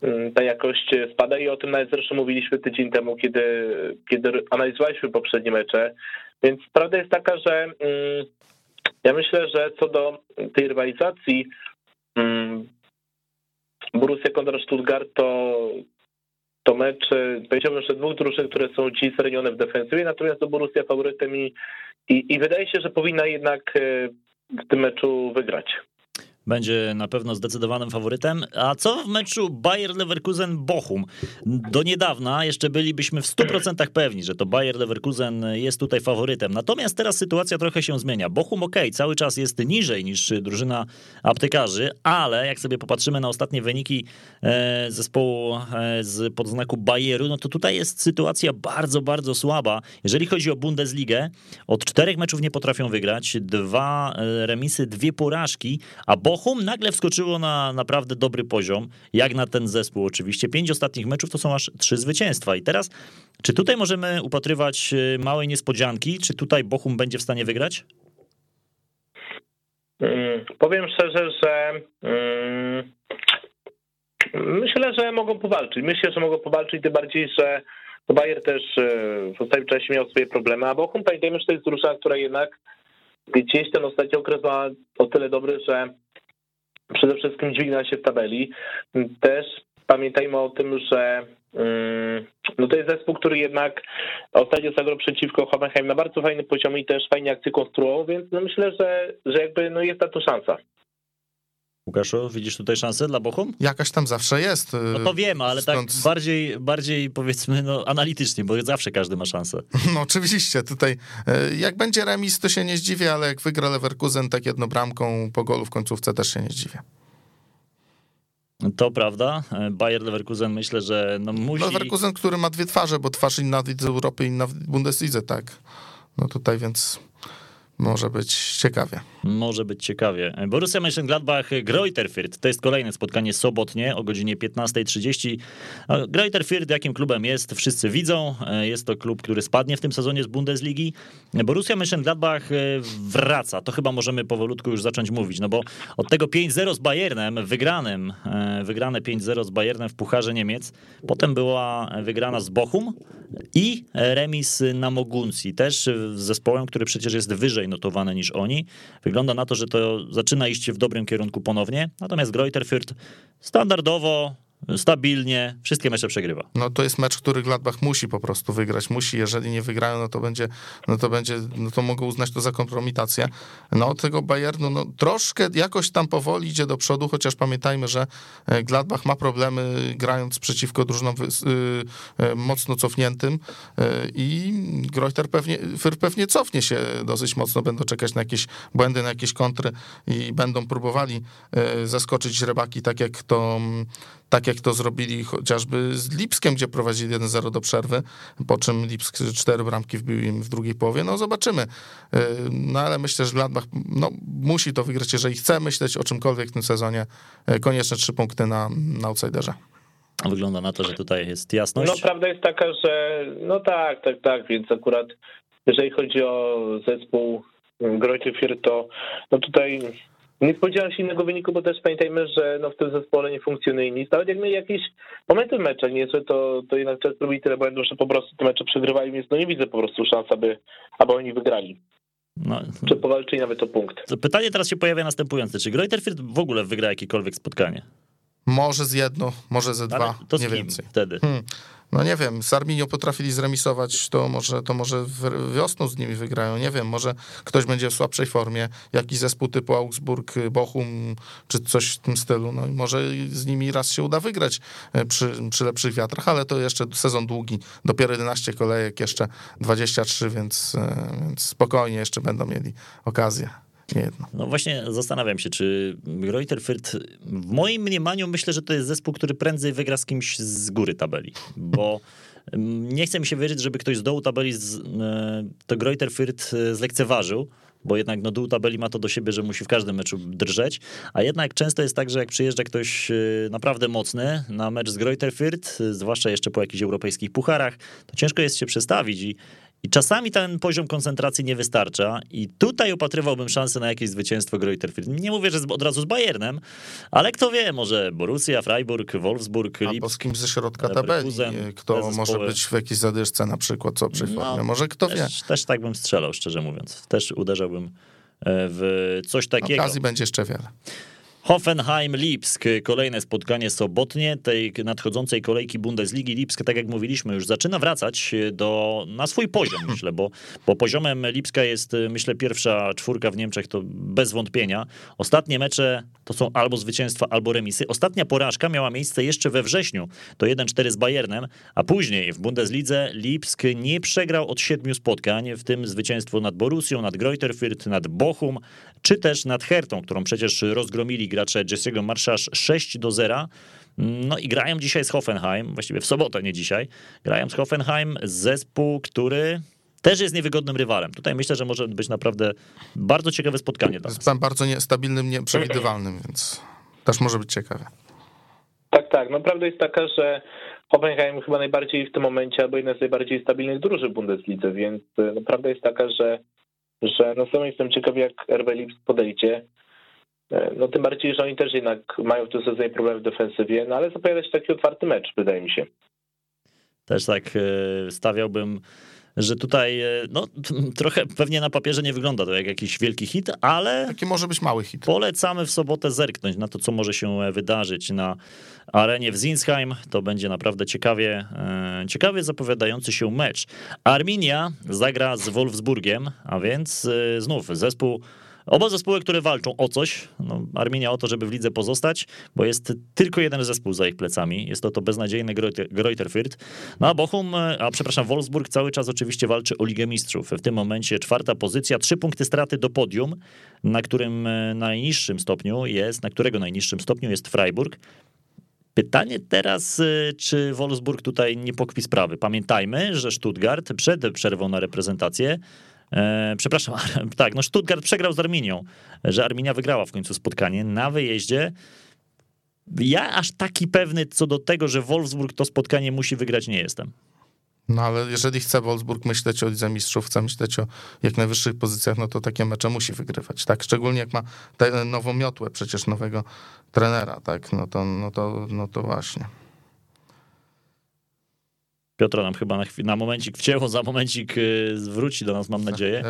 hmm, ta jakość spada i o tym nawet zresztą mówiliśmy tydzień temu, kiedy, kiedy analizowaliśmy poprzednie mecze, więc prawda jest taka, że mm, ja myślę, że co do tej rywalizacji mm, Borussia kontra Stuttgart to, to mecz, powiedziałbym, że dwóch drużyn, które są dziś zranione w defensywie, natomiast do Borussia faworytem i, i, i wydaje się, że powinna jednak e, w tym meczu wygrać będzie na pewno zdecydowanym faworytem. A co w meczu Bayer Leverkusen-Bochum? Do niedawna jeszcze bylibyśmy w 100% pewni, że to Bayer Leverkusen jest tutaj faworytem. Natomiast teraz sytuacja trochę się zmienia. Bochum ok, cały czas jest niżej niż drużyna aptekarzy, ale jak sobie popatrzymy na ostatnie wyniki e, zespołu e, z podznaku Bayeru, no to tutaj jest sytuacja bardzo, bardzo słaba. Jeżeli chodzi o Bundesligę, od czterech meczów nie potrafią wygrać, dwa e, remisy, dwie porażki, a Bochum Bochum nagle wskoczyło na naprawdę dobry poziom, jak na ten zespół oczywiście. Pięć ostatnich meczów to są aż trzy zwycięstwa. I teraz, czy tutaj możemy upatrywać y, małej niespodzianki? Czy tutaj Bochum będzie w stanie wygrać? Hmm, powiem szczerze, że hmm, myślę, że mogą powalczyć. Myślę, że mogą powalczyć, tym bardziej, że Bayer też y, w ostatnim czasie miał swoje problemy, a Bochum pamiętajmy, że to jest drużyna, która jednak gdzieś ten ostatni okres ma o tyle dobry, że przede wszystkim dźwigna się w tabeli. Też pamiętajmy o tym, że mm, no to jest zespół, który jednak ostatnio zagrał przeciwko Hoffenheim na bardzo fajnym poziomie i też fajnie akcje konstruował, więc no myślę, że, że jakby no jest na to szansa. Łukaszu, widzisz tutaj szansę dla Bochum? Jakaś tam zawsze jest. No to wiem, ale tak stąd... tak bardziej, bardziej powiedzmy no, analitycznie, bo zawsze każdy ma szansę. No oczywiście, tutaj e, jak będzie remis, to się nie zdziwię, ale jak wygra Leverkusen tak jedną bramką po golu w końcówce też się nie zdziwię. To prawda. Bayer Leverkusen myślę, że no musi... Leverkusen, który ma dwie twarze, bo twarz inna w Europy, inna w Bundeslidze, tak. No tutaj więc może być ciekawie. Może być ciekawie. Borussia Mönchengladbach, Greuther Fürth. To jest kolejne spotkanie sobotnie o godzinie 15.30. Greuther Fürth jakim klubem jest, wszyscy widzą. Jest to klub, który spadnie w tym sezonie z Bundesligi. Borussia Mönchengladbach wraca. To chyba możemy powolutku już zacząć mówić, no bo od tego 5-0 z Bayernem, wygranym, wygrane 5-0 z Bayernem w Pucharze Niemiec, potem była wygrana z Bochum i remis na Moguncji, też z zespołem, który przecież jest wyżej notowane niż oni. Wygląda na to, że to zaczyna iść w dobrym kierunku ponownie. Natomiast Greuther Fürth standardowo stabilnie, wszystkie mecze przegrywa. No to jest mecz, który Gladbach musi po prostu wygrać, musi, jeżeli nie wygrają, no to będzie, no to będzie, no to mogą uznać to za kompromitację. No tego Bayernu, no troszkę jakoś tam powoli idzie do przodu, chociaż pamiętajmy, że e, Gladbach ma problemy grając przeciwko drużynom y, y, mocno cofniętym y, i Greuter pewnie, pewnie cofnie się dosyć mocno, będą czekać na jakieś błędy, na jakieś kontry i będą próbowali zaskoczyć rybaki, tak jak to tak jak to zrobili chociażby z Lipskiem, gdzie prowadzili 1-0 do przerwy, po czym Lipsk cztery bramki wbił im w drugiej połowie. No zobaczymy. Y, no ale myślę, że Gladbach no, musi to wygrać, jeżeli chce myśleć o czymkolwiek w tym sezonie. Y, konieczne trzy punkty na, na outsiderze. Wygląda na to, że tutaj jest jasność. No prawda jest taka, że no tak, tak, tak, więc akurat jeżeli chodzi o zespół Grojcie Fier, to no tutaj nie spodziewałem się innego wyniku, bo też pamiętajmy, że no w tym zespole nie funkcjonuje nic. Nawet jak my jakieś momenty w meczach niezłe, to, to jednak często robi tyle błędów, że po prostu te mecze przegrywają, więc no nie widzę po prostu szans, aby, aby oni wygrali. No. Czy powalczyli nawet o punkt. Pytanie teraz się pojawia następujące. Czy Greuterfield w ogóle wygra jakiekolwiek spotkanie? Może z jedno, może ze dwa, to nie więcej. wtedy? Hmm. No nie wiem, z Arminią potrafili zremisować, to może, to może wiosną z nimi wygrają, nie wiem, może ktoś będzie w słabszej formie, jakiś zespół typu Augsburg, Bochum, czy coś w tym stylu, no i może z nimi raz się uda wygrać e, przy, przy lepszych wiatrach, ale to jeszcze sezon długi, dopiero 11 kolejek, jeszcze 23, więc, e, więc spokojnie jeszcze będą mieli okazję. No właśnie zastanawiam się, czy Reuter Fürth, w moim mniemaniu myślę, że to jest zespół, który prędzej wygra z kimś z góry tabeli, bo nie chce mi się wierzyć, żeby ktoś z dołu tabeli z, e, to Greuter Fürth e, zlekceważył, bo jednak no, dół tabeli ma to do siebie, że musi w każdym meczu drżeć, a jednak często jest tak, że jak przyjeżdża ktoś e, naprawdę mocny na mecz z Greuter Fürth, zwłaszcza jeszcze po jakichś europejskich pucharach, to ciężko jest się przestawić i i czasami ten poziom koncentracji nie wystarcza i tutaj upatrywałbym szansę na jakieś zwycięstwo Greuterfield. Nie mówię, że od razu z Bayernem, ale kto wie, może Borussia, Freiburg, Wolfsburg, Lipsk. Albo z kimś ze środka tabeli, kto może być w jakiejś zadyszce na przykład, co przy formie. No, może kto też, wie. Też tak bym strzelał, szczerze mówiąc. Też uderzałbym e, w coś takiego. Okazji będzie jeszcze wiele. Hoffenheim-Lipsk, kolejne spotkanie sobotnie tej nadchodzącej kolejki Bundesligi. Lipsk, tak jak mówiliśmy, już zaczyna wracać do, na swój poziom, myślę, bo, bo poziomem Lipska jest, myślę, pierwsza czwórka w Niemczech, to bez wątpienia. Ostatnie mecze to są albo zwycięstwa, albo remisy. Ostatnia porażka miała miejsce jeszcze we wrześniu, to 1-4 z Bayernem, a później w Bundeslidze Lipsk nie przegrał od siedmiu spotkań, w tym zwycięstwo nad Borussią, nad Greuther Fürth, nad Bochum, czy też nad Hertą, którą przecież rozgromili gracze Jesse'ego Marszasz 6 do 0. No i grają dzisiaj z Hoffenheim, właściwie w sobotę, nie dzisiaj. Grają z Hoffenheim, zespół, który też jest niewygodnym rywalem. Tutaj myślę, że może być naprawdę bardzo ciekawe spotkanie. Jest bardzo niestabilnym, nieprzewidywalnym, więc też może być ciekawe. Tak, tak. No prawda jest taka, że Hoffenheim chyba najbardziej w tym momencie, albo jedna z najbardziej stabilnych drużyn w Bundeslidze, więc no, prawda jest taka, że że no sam jestem ciekaw, jak RB Lipsk podejdzie. E, no tym bardziej, że oni też jednak mają w tym sezonie problemy w defensywie, no ale zapowiada się taki otwarty mecz, wydaje mi się. Też tak e, stawiałbym że tutaj e, no, trochę pewnie na papierze nie wygląda to jak jakiś wielki hit, ale. Taki może być mały hit. Polecamy w sobotę zerknąć na to, co może się wydarzyć na arenie w Zinsheim. To będzie naprawdę ciekawie, ciekawie zapowiadający się mecz. Arminia zagra z Wolfsburgiem, a więc znów zespół Oba zespoły, które walczą o coś, no, Arminia o to, żeby w lidze pozostać, bo jest tylko jeden zespół za ich plecami. Jest to to beznadziejny Greuther Fürth. No a Bochum, a przepraszam, Wolfsburg cały czas oczywiście walczy o Ligę Mistrzów. W tym momencie czwarta pozycja, trzy punkty straty do podium, na którym e, najniższym stopniu jest, na którego najniższym stopniu jest Freiburg. Pytanie teraz, e, czy Wolfsburg tutaj nie pokpi sprawy. Pamiętajmy, że Stuttgart przed przerwą na reprezentację E, przepraszam, tak, no Stuttgart przegrał z Arminią, że Arminia wygrała w końcu spotkanie na wyjeździe. Ja aż taki pewny co do tego, że Wolfsburg to spotkanie musi wygrać, nie jestem. No ale jeżeli chce Wolfsburg myśleć o Lidze Mistrzów, chce myśleć o jak najwyższych pozycjach, no to takie mecze musi wygrywać, tak? Szczególnie jak ma nową miotłę, przecież nowego trenera, tak? No to, no to, no to właśnie. Piotra nam chyba na, chwil, na momencik wcięło, za momencik y, wróci do nas, mam nadzieję.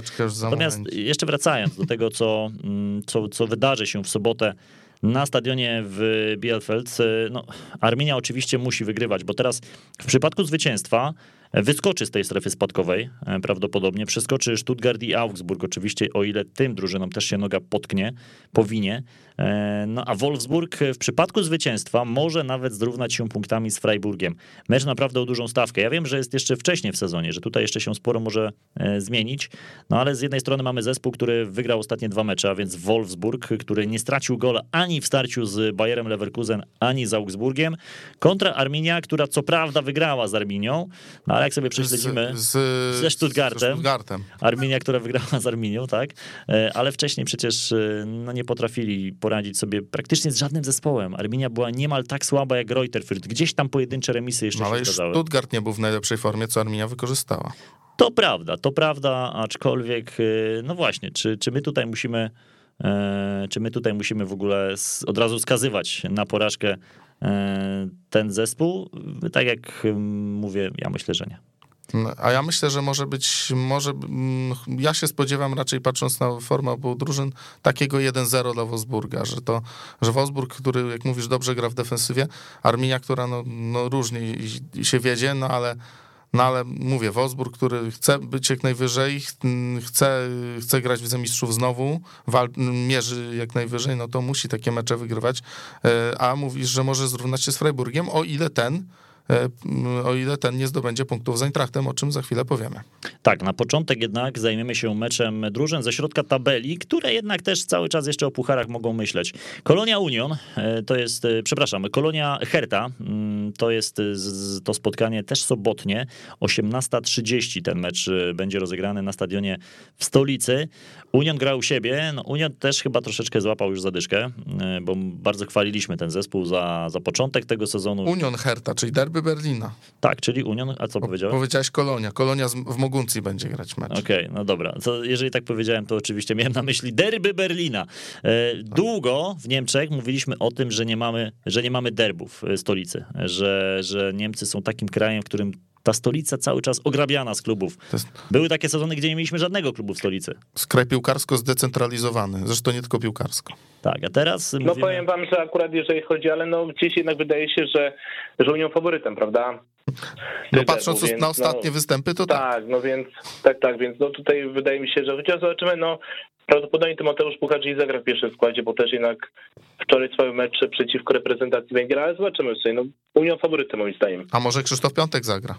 Natomiast jeszcze wracając do tego, co, mm, co, co wydarzy się w sobotę na stadionie w Bielefeld, y, no, Arminia oczywiście musi wygrywać, bo teraz w przypadku zwycięstwa wyskoczy z tej strefy spadkowej e, prawdopodobnie, przeskoczy Stuttgart i Augsburg. Oczywiście, o ile tym drużynom też się noga potknie, powinie, no a Wolfsburg w przypadku zwycięstwa może nawet zrównać się punktami z Freiburgiem. Mecz naprawdę o dużą stawkę. Ja wiem, że jest jeszcze wcześnie w sezonie, że tutaj jeszcze się sporo może e, zmienić, no ale z jednej strony mamy zespół, który wygrał ostatnie dwa mecze, a więc Wolfsburg, który nie stracił gola ani w starciu z Bayerem Leverkusen, ani z Augsburgiem, kontra Arminia, która co prawda wygrała z Arminią, no ale jak sobie prześledzimy z, z, ze Stuttgartem, ze Stuttgartem, Arminia, która wygrała z Arminią, tak, e, ale wcześniej przecież e, no, nie potrafili poradzić sobie praktycznie z żadnym zespołem. Arminia była niemal tak słaba jak Reuterfurt. Gdzieś tam pojedyncze remisy jeszcze no, ale się. Stuttgart nie był w najlepszej formie, co Arminia wykorzystała. To prawda, to prawda, aczkolwiek, e, no właśnie, czy, czy my tutaj musimy czy my tutaj musimy w ogóle od razu wskazywać na porażkę ten zespół? Tak jak mówię, ja myślę, że nie. A ja myślę, że może być, może, mm, ja się spodziewam raczej patrząc na formę obu drużyn, takiego 1-0 dla Wolfsburga, że to, że Wolfsburg, który jak mówisz dobrze gra w defensywie, Arminia, która no, no różnie się wiedzie, no ale no ale mówię, Wolfsburg, który chce być jak najwyżej, chce, chce grać w Mistrzów znowu, wal, mierzy jak najwyżej, no to musi takie mecze wygrywać. E, a mówisz, że może zrównać się z Freiburgiem, o ile ten o ile ten nie zdobędzie punktów z Eintrachtem, o czym za chwilę powiemy. Tak, na początek jednak zajmiemy się meczem drużyn ze środka tabeli, które jednak też cały czas jeszcze o pucharach mogą myśleć. Kolonia Union e, to jest, e, przepraszam, Kolonia Herta mm, to jest to spotkanie też sobotnie, 18.30 ten mecz będzie rozegrany na stadionie w stolicy. Union grał u siebie, no Union też chyba troszeczkę złapał już zadyszkę, bo bardzo chwaliliśmy ten zespół za, za początek tego sezonu. Union Herta, czyli derby Berlina. Tak, czyli Union, a co powiedziałeś? Powiedziałeś Kolonia. Kolonia w Moguncji będzie grać mecz. Okej, okay, no dobra. Jeżeli tak powiedziałem, to oczywiście miałem na myśli derby Berlina. E, długo w Niemczech mówiliśmy o tym, że nie mamy, że nie mamy derbów stolicy, że, że Niemcy są takim krajem, w którym ta stolica cały czas ograbiana z klubów. Jest... Były takie sezony, gdzie nie mieliśmy żadnego klubu w stolicy. Skraj piłkarsko zdecentralizowany, zresztą nie tylko piłkarsko. Tak, a teraz. No mówimy... powiem wam, że akurat jeżeli chodzi, ale no gdzieś jednak wydaje się, że, że Unią faworytem, prawda? No patrząc więc, na ostatnie no, występy, to tak. Tak, no więc tak, tak, więc no tutaj wydaje mi się, że chociaż zobaczymy, no prawdopodobnie Tymoteusz Puchacz zagra w pierwszym składzie, bo też jednak wczoraj swoje mecze przeciwko reprezentacji Węgier, ale zobaczymy sobie, no Unią faworytem moim zdaniem. A może Krzysztof Piątek zagra?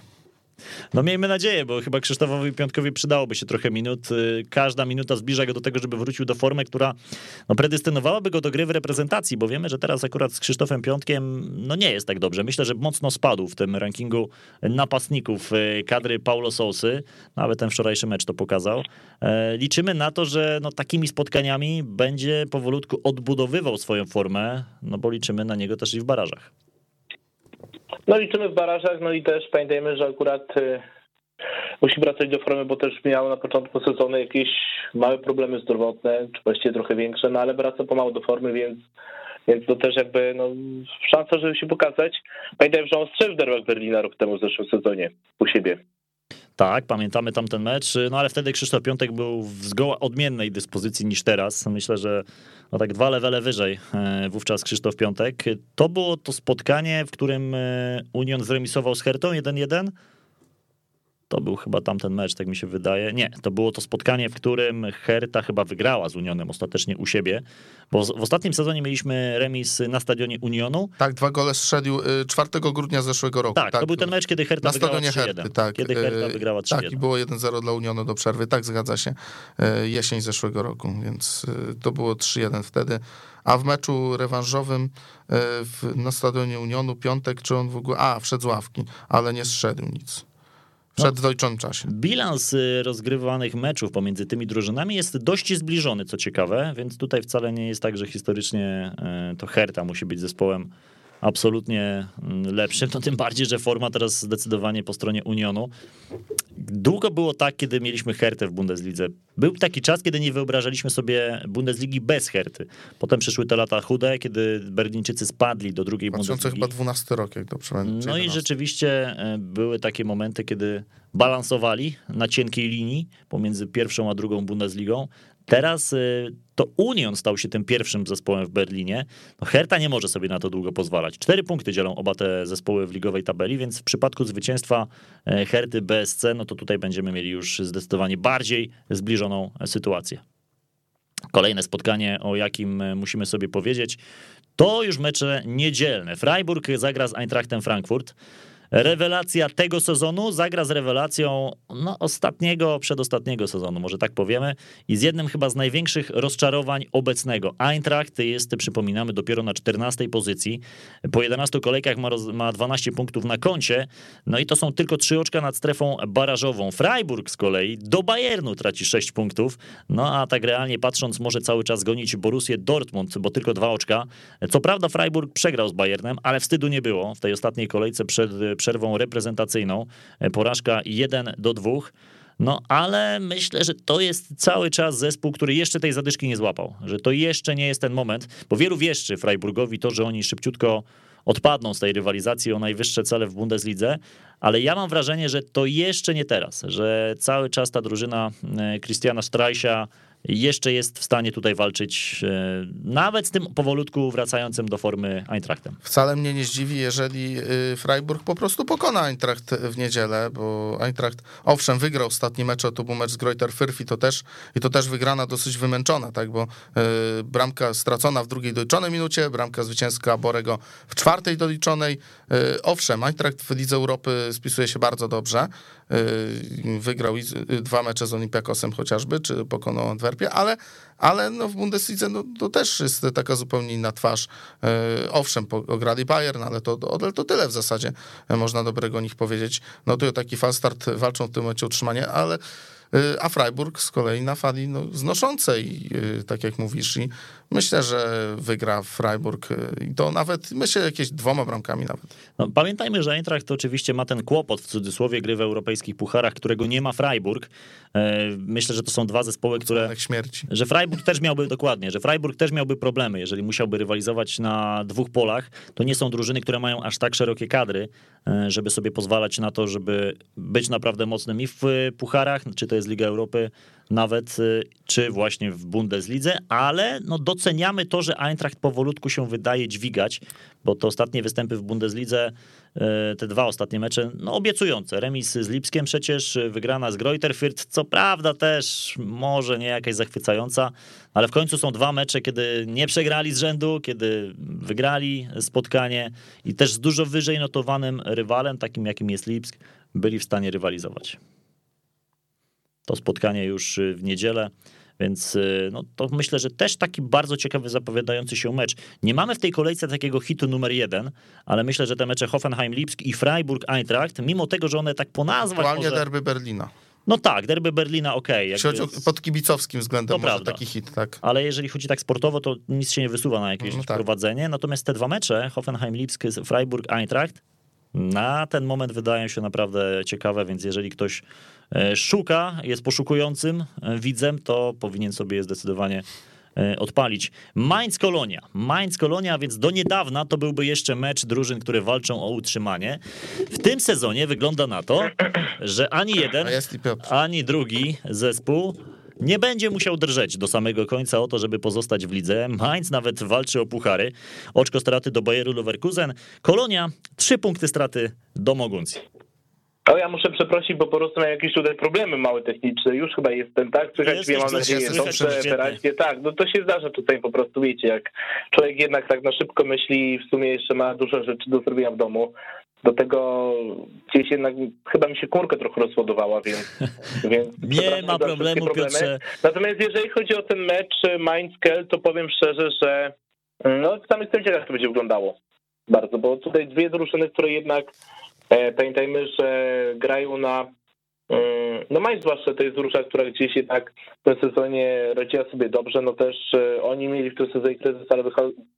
No miejmy nadzieję, bo chyba Krzysztofowi Piątkowi przydałoby się trochę minut. Y, każda minuta zbliża go do tego, żeby wrócił do formy, która no, predestynowałaby go do gry w reprezentacji, bo wiemy, że teraz akurat z Krzysztofem Piątkiem no nie jest tak dobrze. Myślę, że mocno spadł w tym rankingu napastników y, kadry Paulo Sousy. Nawet ten wczorajszy mecz to pokazał. E, liczymy na to, że no, takimi spotkaniami będzie powolutku odbudowywał swoją formę, no bo liczymy na niego też i w barażach. No liczymy w barażach, no i też pamiętajmy, że akurat y, musi wracać do formy, bo też miał na początku sezonu jakieś małe problemy zdrowotne, czy właściwie trochę większe, no ale wraca pomału do formy, więc więc to też jakby no, szansa, żeby się pokazać. Pamiętaj, że on strzelił w derbach Berlina rok temu w zeszłym sezonie u siebie. Tak, pamiętamy tamten mecz, no ale wtedy Krzysztof Piątek był w zgoła odmiennej dyspozycji niż teraz. Myślę, że no tak dwa levele wyżej e, wówczas Krzysztof Piątek. To było to spotkanie, w którym e, Union zremisował z Hertą 1-1 to był chyba tamten mecz, tak mi się wydaje. Nie, to było to spotkanie, w którym Herta chyba wygrała z Unionem ostatecznie u siebie, bo w ostatnim sezonie mieliśmy remis na stadionie Unionu. Tak, dwa gole strzelił 4 y, grudnia zeszłego roku. Tak, tak, to był ten mecz, kiedy Herta na wygrała stadionie Herty, tak. Kiedy Herta y, wygrała 3-1. Tak, i było 1-0 dla Unionu do przerwy, tak zgadza się, y, jesień zeszłego roku, więc to było 3-1 wtedy. A w meczu rewanżowym na stadionie Unionu piątek, czy on w ogóle, a wszedł z ławki, ale nie strzelił nic. W przeddojczym czasie. Bilans y, rozgrywanych meczów pomiędzy tymi drużynami jest dość zbliżony, co ciekawe, więc tutaj wcale nie jest tak, że historycznie y, to Herta musi być zespołem absolutnie mm, lepszym, no tym bardziej, że forma teraz zdecydowanie po stronie Unionu. Długo było tak, kiedy mieliśmy Hertę w Bundeslidze. Był taki czas, kiedy nie wyobrażaliśmy sobie Bundesligi bez Herty. Potem przyszły te lata chude, kiedy Berlińczycy spadli do drugiej 2012 chyba 12 rok, jak dobrze pamiętam. No i rzeczywiście e, były takie momenty, kiedy balansowali na cienkiej linii pomiędzy pierwszą a drugą Bundesligą. Teraz y, to Union stał się tym pierwszym zespołem w Berlinie. No Herta nie może sobie na to długo pozwalać. Cztery punkty dzielą oba te zespoły w ligowej tabeli, więc w przypadku zwycięstwa e, Herty BSC, no to tutaj będziemy mieli już zdecydowanie bardziej zbliżoną sytuację. Kolejne spotkanie, o jakim e, musimy sobie powiedzieć, to już mecze niedzielne. Freiburg zagra z Eintrachtem Frankfurt rewelacja tego sezonu zagra z rewelacją no, ostatniego, przedostatniego sezonu, może tak powiemy, i z jednym chyba z największych rozczarowań obecnego. Eintracht jest, przypominamy, dopiero na 14 pozycji. Po 11 kolejkach ma, roz, ma 12 punktów na koncie, no i to są tylko 3 oczka nad strefą barażową. Freiburg z kolei do Bayernu traci 6 punktów, no a tak realnie patrząc może cały czas gonić Borussię Dortmund, bo tylko 2 oczka. Co prawda Freiburg przegrał z Bayernem, ale wstydu nie było w tej ostatniej kolejce przed przerwą reprezentacyjną. E, porażka 1 do 2. No ale myślę, że to jest cały czas zespół, który jeszcze tej zadyszki nie złapał, że to jeszcze nie jest ten moment, bo wielu wieszczy Freiburgowi to, że oni szybciutko odpadną z tej rywalizacji o najwyższe cele w Bundeslidze, ale ja mam wrażenie, że to jeszcze nie teraz, że cały czas ta drużyna e, Christiana Strajsia jeszcze jest w stanie tutaj walczyć, e, nawet z tym powolutku wracającym do formy Eintrachtem. Wcale mnie nie zdziwi, jeżeli y, Freiburg po prostu pokona Eintracht w niedzielę, bo Eintracht, owszem, wygrał ostatni mecz, to był mecz z Greuter Fürth i to też, i to też wygrana dosyć wymęczona, tak, bo y, bramka stracona w drugiej doliczonej minucie, bramka zwycięska Borego w czwartej doliczonej. Y, owszem, Eintracht w Lidze Europy spisuje się bardzo dobrze, wygrał dwa mecze z Olympiakosem chociażby, czy pokonał Ale, ale no w Bundeslidze no, to też jest taka zupełnie inna twarz. E, owszem, ograli Bayern, ale to, to, to tyle w zasadzie e, można dobrego o nich powiedzieć. No to taki falstart walczą w tym momencie o utrzymanie, ale Y, a Freiburg z kolei na fali no, znoszącej, tak jak mówisz. I myślę, że wygra Freiburg y, i to nawet, myślę, jakieś dwoma bramkami nawet. No, pamiętajmy, że Eintracht oczywiście ma ten kłopot w cudzysłowie gry w europejskich pucharach, którego nie ma Freiburg. E, myślę, że to są dwa zespoły, które... śmierci. Że Freiburg też miałby, dokładnie, że Freiburg też miałby problemy, jeżeli musiałby rywalizować na dwóch polach. To nie są drużyny, które mają aż tak szerokie kadry, e, żeby sobie pozwalać na to, żeby być naprawdę mocnym i w pucharach, czy to jest Liga Europy, nawet y, czy właśnie w Bundeslidze, ale no doceniamy to, że Eintracht powolutku się wydaje dźwigać, bo te ostatnie występy w Bundeslidze, y, te dwa ostatnie mecze, no obiecujące. Remis z Lipskiem przecież, wygrana z Greuter Fürth, co prawda też może nie jakaś zachwycająca, ale w końcu są dwa mecze, kiedy nie przegrali z rzędu, kiedy wygrali spotkanie i też z dużo wyżej notowanym rywalem, takim jakim jest Lipsk, byli w stanie rywalizować to spotkanie już y, w niedzielę. Więc y, no, to myślę, że też taki bardzo ciekawy, zapowiadający się mecz. Nie mamy w tej kolejce takiego hitu numer jeden, ale myślę, że te mecze Hoffenheim-Lipsk i Freiburg-Eintracht, mimo tego, że one tak po nazwach... Aktualnie może... derby Berlina. No tak, derby Berlina, okej. Okay, pod kibicowskim względem to może prawda. taki hit, tak. Ale jeżeli chodzi tak sportowo, to nic się nie wysuwa na jakieś no tak. prowadzenie. Natomiast te dwa mecze, Hoffenheim-Lipsk, Freiburg-Eintracht, na ten moment wydają się naprawdę ciekawe, więc jeżeli ktoś szuka, jest poszukującym e, widzem, to powinien sobie je zdecydowanie e, odpalić. Mainz Kolonia. Mainz Kolonia, więc do niedawna to byłby jeszcze mecz drużyn, które walczą o utrzymanie. W tym sezonie wygląda na to, że ani jeden, ani drugi zespół nie będzie musiał drżeć do samego końca o to, żeby pozostać w lidze. Mainz nawet walczy o puchary. Oczko straty do Bayeru Leverkusen. Kolonia, trzy punkty straty do Moguncji. O, ja muszę przeprosić, bo po prostu miałem jakieś tutaj problemy małe techniczne. Już chyba jestem, tak? Słychać mnie, mam nadzieję, dobrze, wyraźnie. Tak, no to się zdarza tutaj po prostu, wiecie, jak człowiek jednak tak na szybko myśli i w sumie jeszcze ma dużo rzeczy do zrobienia w domu, do tego gdzieś jednak chyba mi się kurka trochę rozładowała, więc... więc nie ma problemu, Piotrze. Natomiast jeżeli chodzi o ten mecz Mainz-Kel, to powiem szczerze, że no sam jestem ciekaw, jak to będzie wyglądało bardzo, bo tutaj dwie drużyny, które jednak e, pamiętajmy, że grają na Mm, No Mainz zwłaszcza to jest drużyna, która gdzieś tak w tym sezonie radziła sobie dobrze, no też e, oni mieli w tym sezonie kryzys, ale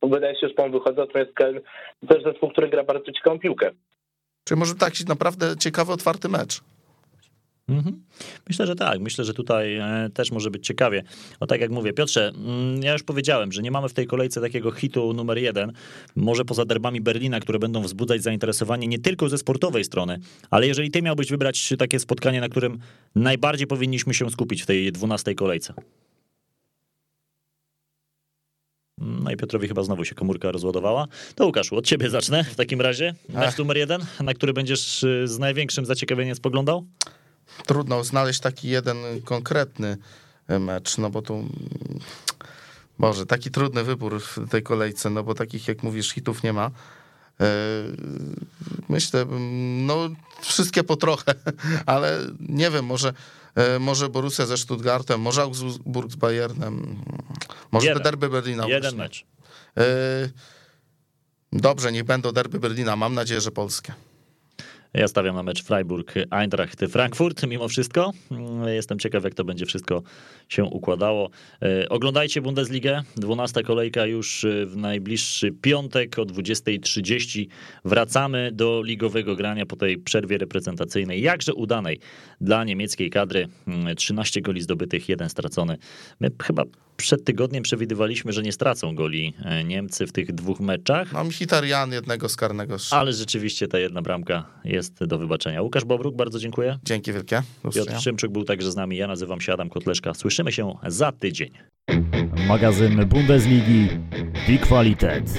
wydaje się, że po wychodzą, natomiast Köln to też zespół, który gra bardzo ciekawą piłkę. Czyli może taki naprawdę ciekawy, otwarty mecz. Mhm. Myślę, że tak. Myślę, że tutaj e, też może być ciekawie. O tak jak mówię, Piotrze, mm, ja już powiedziałem, że nie mamy w tej kolejce takiego hitu numer jeden. Może poza derbami Berlina, które będą wzbudzać zainteresowanie nie tylko ze sportowej strony, ale jeżeli ty miałbyś wybrać takie spotkanie, na którym najbardziej powinniśmy się skupić w tej dwunastej kolejce. No i Piotrowi chyba znowu się komórka rozładowała. To Łukaszu, od ciebie zacznę w takim razie. Mecz numer jeden, na który będziesz y, z największym zaciekawieniem spoglądał? Trudno znaleźć taki jeden konkretny mecz, no bo tu... Boże, taki trudny wybór w tej kolejce, no bo takich, jak mówisz, hitów nie ma. E, Myślę, no wszystkie po trochę, ale nie wiem, może, e, może Borussia ze Stuttgartem, może Augsburg z Bayernem, może Jeden. te derby Berlina. Jeden właśnie. mecz. E, Dobrze, niech będą derby Berlina, mam nadzieję, że polskie. Ja stawiam na mecz Freiburg-Eintracht Frankfurt mimo wszystko. Mm, Jestem ciekaw, jak to będzie wszystko się układało. E, Oglądajcie Bundesligę. 12 kolejka już e, w najbliższy piątek o 20.30. Wracamy do ligowego grania po tej przerwie reprezentacyjnej, jakże udanej dla niemieckiej kadry. Mm, 13 goli zdobytych, jeden stracony. My chyba przed tygodniem przewidywaliśmy, że nie stracą goli e, Niemcy w tych dwóch meczach. Mam Hitarian jednego z karnego. Ale rzeczywiście ta jedna bramka jest do wybaczenia. Łukasz Bobruk, bardzo dziękuję. Dzięki wielkie. Piotr. Szymczyk był także z nami. Ja nazywam się Adam Kotleszka. Słyszymy się za tydzień. Magazyn Bundesligi Die Qualität.